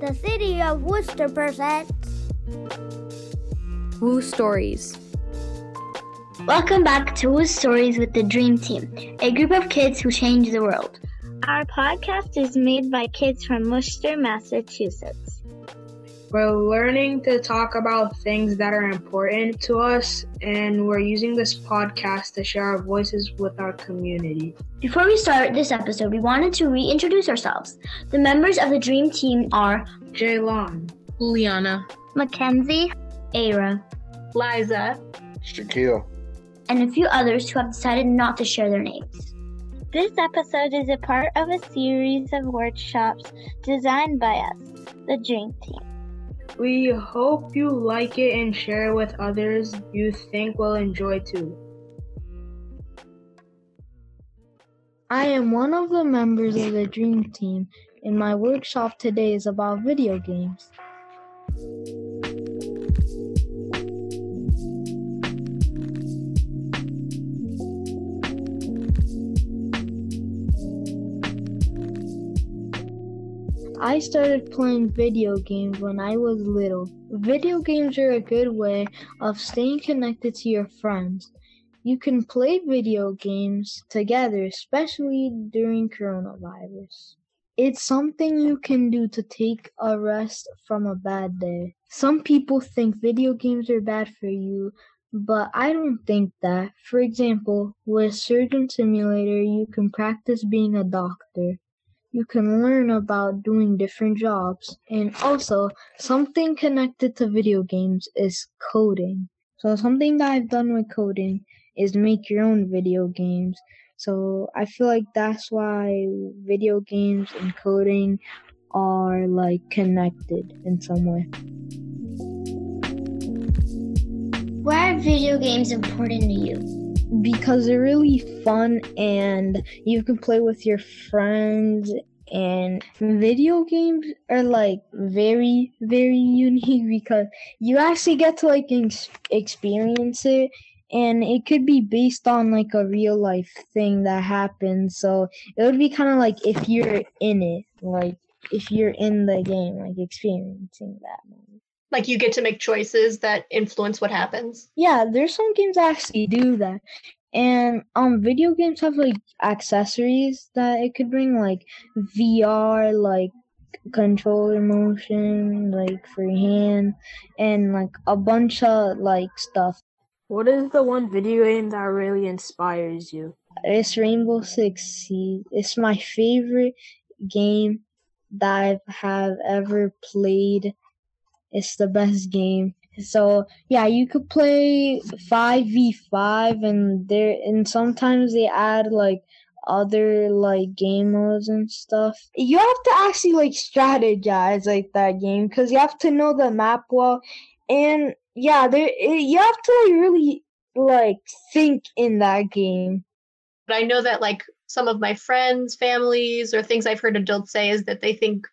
The city of Worcester presents Woo Stories. Welcome back to Woo Stories with the Dream Team, a group of kids who change the world. Our podcast is made by kids from Worcester, Massachusetts. We're learning to talk about things that are important to us, and we're using this podcast to share our voices with our community. Before we start this episode, we wanted to reintroduce ourselves. The members of the Dream Team are Jaylon, Juliana, Mackenzie, Ara, Liza, Shaquille. and a few others who have decided not to share their names. This episode is a part of a series of workshops designed by us, the Dream Team. We hope you like it and share it with others you think will enjoy too. I am one of the members of the Dream Team, and my workshop today is about video games. I started playing video games when I was little. Video games are a good way of staying connected to your friends. You can play video games together, especially during coronavirus. It's something you can do to take a rest from a bad day. Some people think video games are bad for you, but I don't think that. For example, with Surgeon Simulator, you can practice being a doctor. You can learn about doing different jobs. And also, something connected to video games is coding. So, something that I've done with coding is make your own video games. So I feel like that's why video games and coding are like connected in some way. Why are video games important to you? Because they're really fun and you can play with your friends. And video games are like very very unique because you actually get to like ex- experience it. And it could be based on like a real life thing that happened so it would be kind of like if you're in it like if you're in the game like experiencing that like you get to make choices that influence what happens. yeah there's some games that actually do that and um video games have like accessories that it could bring like vr like controller motion like for your hand and like a bunch of like stuff What is the one video game that really inspires you? It's Rainbow Six Siege. It's my favorite game that I have ever played. It's the best game. So yeah, you could play five v five, and there and sometimes they add like other like game modes and stuff. You have to actually like strategize like that game because you have to know the map well, and yeah, there you have to like really like think in that game. But I know that like some of my friends, families, or things I've heard adults say is that they think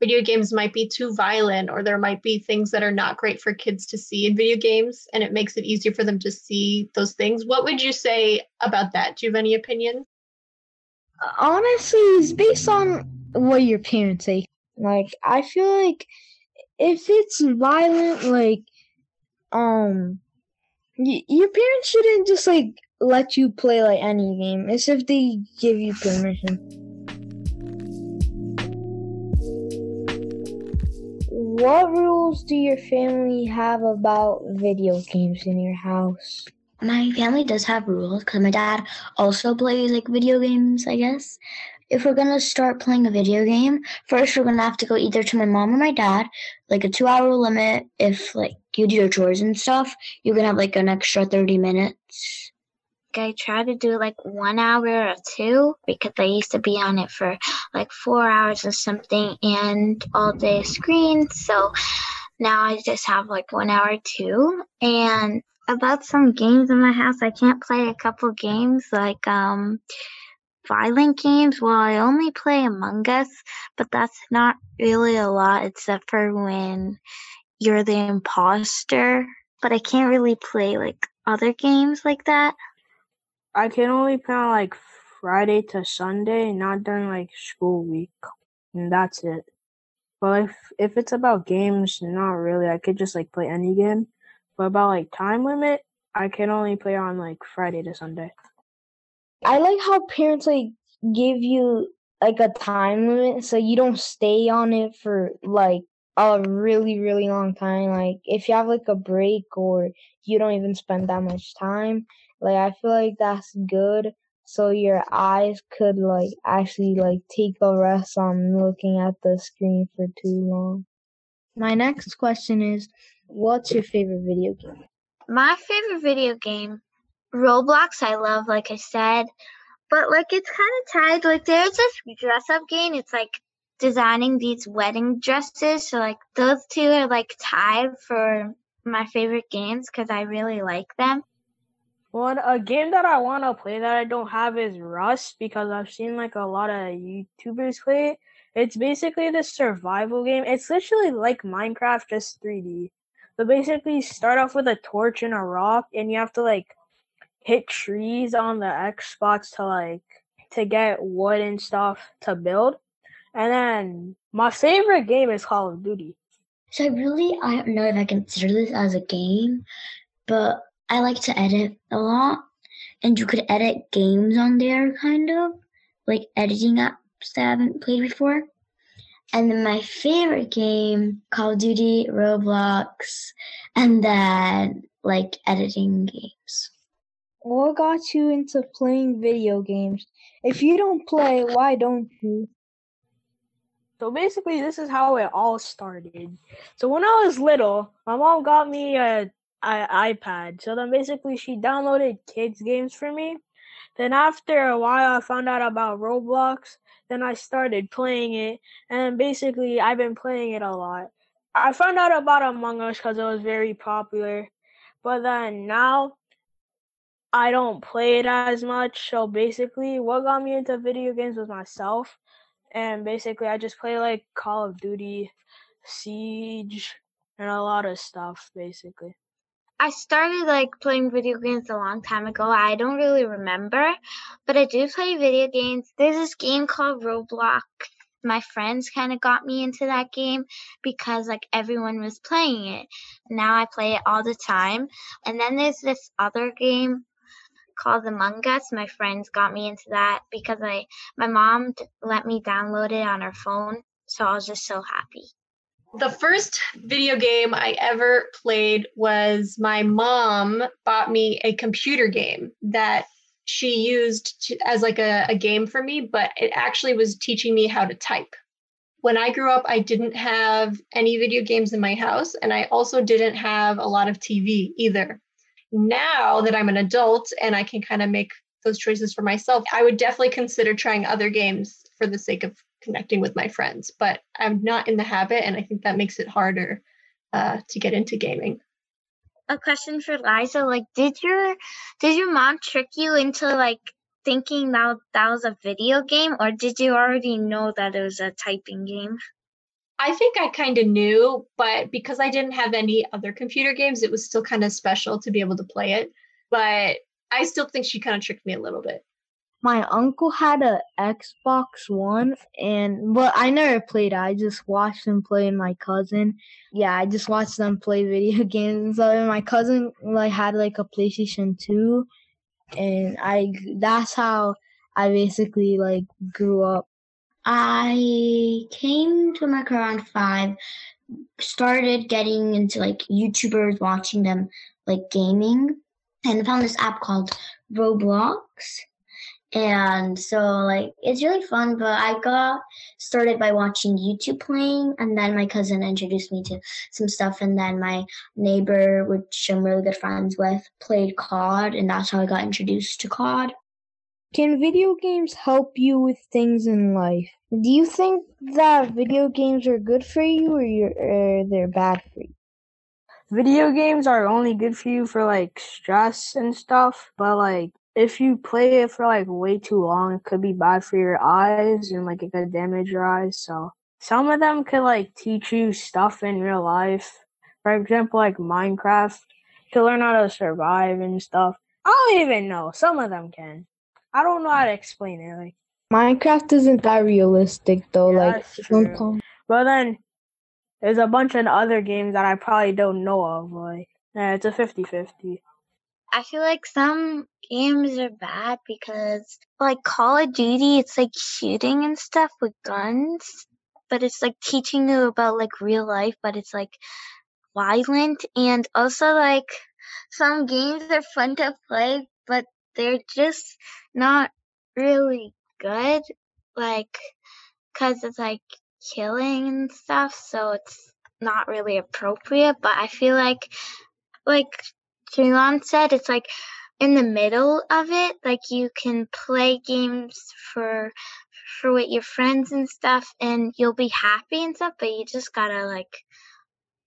video games might be too violent or there might be things that are not great for kids to see in video games and it makes it easier for them to see those things. What would you say about that? Do you have any opinion? honestly it's based on what your parents say like i feel like if it's violent like um y- your parents shouldn't just like let you play like any game it's if they give you permission what rules do your family have about video games in your house My family does have rules because my dad also plays like video games, I guess. If we're gonna start playing a video game, first we're gonna have to go either to my mom or my dad, like a two hour limit. If like you do your chores and stuff, you can have like an extra 30 minutes. I try to do like one hour or two because I used to be on it for like four hours or something and all day screen. So now I just have like one hour or two. And about some games in my house, I can't play a couple games like um violent games. Well, I only play Among Us, but that's not really a lot except for when you're the imposter. But I can't really play like other games like that. I can only play on like Friday to Sunday, not during like school week. and that's it. But if if it's about games, not really. I could just like play any game. But about like time limit, I can only play on like Friday to Sunday. I like how parents like give you like a time limit so you don't stay on it for like a really really long time like if you have like a break or you don't even spend that much time like i feel like that's good so your eyes could like actually like take a rest on looking at the screen for too long my next question is what's your favorite video game My favorite video game, Roblox, I love, like I said. But like it's kind of tied. Like there's this dress up game. It's like designing these wedding dresses. So like those two are like tied for my favorite games because I really like them. One a game that I want to play that I don't have is Rust because I've seen like a lot of YouTubers play it. It's basically this survival game. It's literally like Minecraft just 3D. So basically, you start off with a torch and a rock, and you have to like hit trees on the Xbox to like to get wood and stuff to build. And then my favorite game is Call of Duty. So really I don't know if I consider this as a game, but I like to edit a lot, and you could edit games on there, kind of like editing apps that I haven't played before. And then my favorite game, Call of Duty, Roblox, and then like editing games. what got you into playing video games if you don't play why don't you So basically, this is how it all started. So when I was little, my mom got me a, a iPad. So then basically, she downloaded kids games for me. Then after a while, I found out about Roblox. Then I started playing it, and basically, I've been playing it a lot. I found out about Among Us because it was very popular, but then now I don't play it as much. So basically, what got me into video games was myself and basically I just play like Call of Duty, Siege, and a lot of stuff basically. I started like playing video games a long time ago. I don't really remember, but I do play video games. There's this game called Roblox. My friends kind of got me into that game because like everyone was playing it. Now I play it all the time. And then there's this other game called Among Us. My friends got me into that because I my mom let me download it on her phone. So I was just so happy. The first video game I ever played was my mom bought me a computer game that she used to, as like a, a game for me, but it actually was teaching me how to type. When I grew up, I didn't have any video games in my house, and I also didn't have a lot of TV either. Now that I'm an adult and I can kind of make those choices for myself, I would definitely consider trying other games for the sake of connecting with my friends, but I'm not in the habit, and I think that makes it harder uh, to get into gaming. A question for Liza, like did your did your mom trick you into like thinking that that was a video game or did you already know that it was a typing game? I think I kind of knew, but because I didn't have any other computer games, it was still kind of special to be able to play it. But I still think she kind of tricked me a little bit. My uncle had a Xbox One, and but I never played. I just watched him play. And my cousin, yeah, I just watched them play video games and stuff. And my cousin like had like a PlayStation Two, and I that's how I basically like grew up. I came to America around five, started getting into like YouTubers, watching them like gaming, and found this app called Roblox. And so like it's really fun, but I got started by watching YouTube playing and then my cousin introduced me to some stuff and then my neighbor, which I'm really good friends with, played COD and that's how I got introduced to COD. Can video games help you with things in life? Do you think that video games are good for you or you're, or they're bad for you? Video games are only good for you for like stress and stuff, but like if you play it for like way too long, it could be bad for your eyes and like it could damage your eyes. So some of them could like teach you stuff in real life. For example, like Minecraft, to learn how to survive and stuff. I don't even know. Some of them can. I don't know how to explain it. Like Minecraft isn't that realistic though. Yeah, like sometimes But then there's a bunch of other games that I probably don't know of. Like, yeah, it's a 50 50. I feel like some games are bad because, like Call of Duty, it's like shooting and stuff with guns, but it's like teaching you about like real life, but it's like violent. And also, like, some games are fun to play, but they're just not really good. Like, because it's like killing and stuff, so it's not really appropriate. But I feel like, like Julian said, it's like in the middle of it. Like you can play games for for with your friends and stuff, and you'll be happy and stuff. But you just gotta like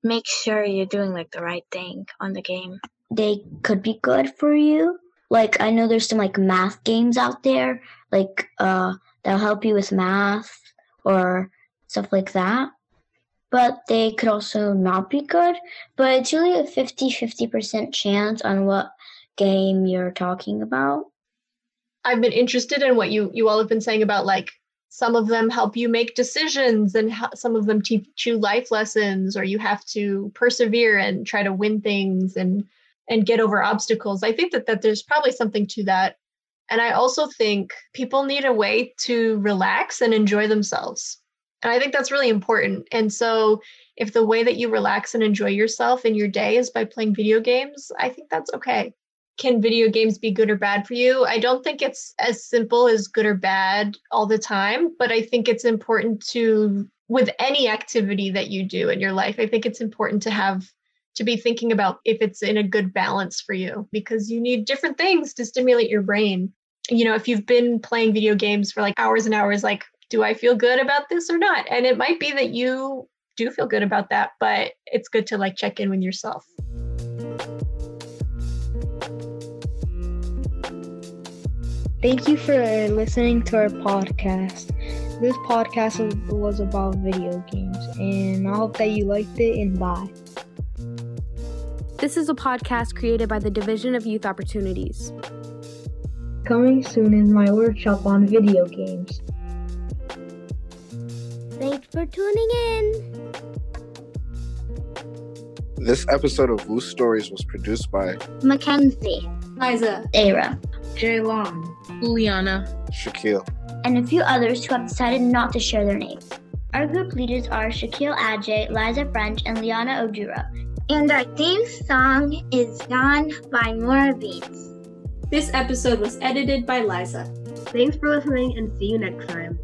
make sure you're doing like the right thing on the game. They could be good for you. Like I know there's some like math games out there, like uh that'll help you with math or stuff like that. But they could also not be good. But it's really a 50-50% chance on what game you're talking about. I've been interested in what you you all have been saying about like some of them help you make decisions and some of them teach you life lessons or you have to persevere and try to win things and and get over obstacles. I think that that there's probably something to that. And I also think people need a way to relax and enjoy themselves. And I think that's really important. And so if the way that you relax and enjoy yourself in your day is by playing video games, I think that's okay can video games be good or bad for you? I don't think it's as simple as good or bad all the time, but I think it's important to, with any activity that you do in your life, I think it's important to have to be thinking about if it's in a good balance for you because you need different things to stimulate your brain. You know, if you've been playing video games for like hours and hours, like, do I feel good about this or not? And it might be that you do feel good about that, but it's good to like check in with yourself. Thank you for listening to our podcast. This podcast was- was about video games, and I hope that you liked it and bye. This is a podcast created by the Division of Youth Opportunities. Coming soon is my workshop on video games. Thanks for tuning in. This episode of Woo Stories was produced by Mackenzie, Liza, Era, Juliana, Shaquille. and a few others who have decided not to share their names. Our group leaders are Shaquille Ajay, Liza French, and Liana Odura. and our theme song is "Gone" by Nora Beats. This episode was edited by Liza. Thanks for listening and see you next time.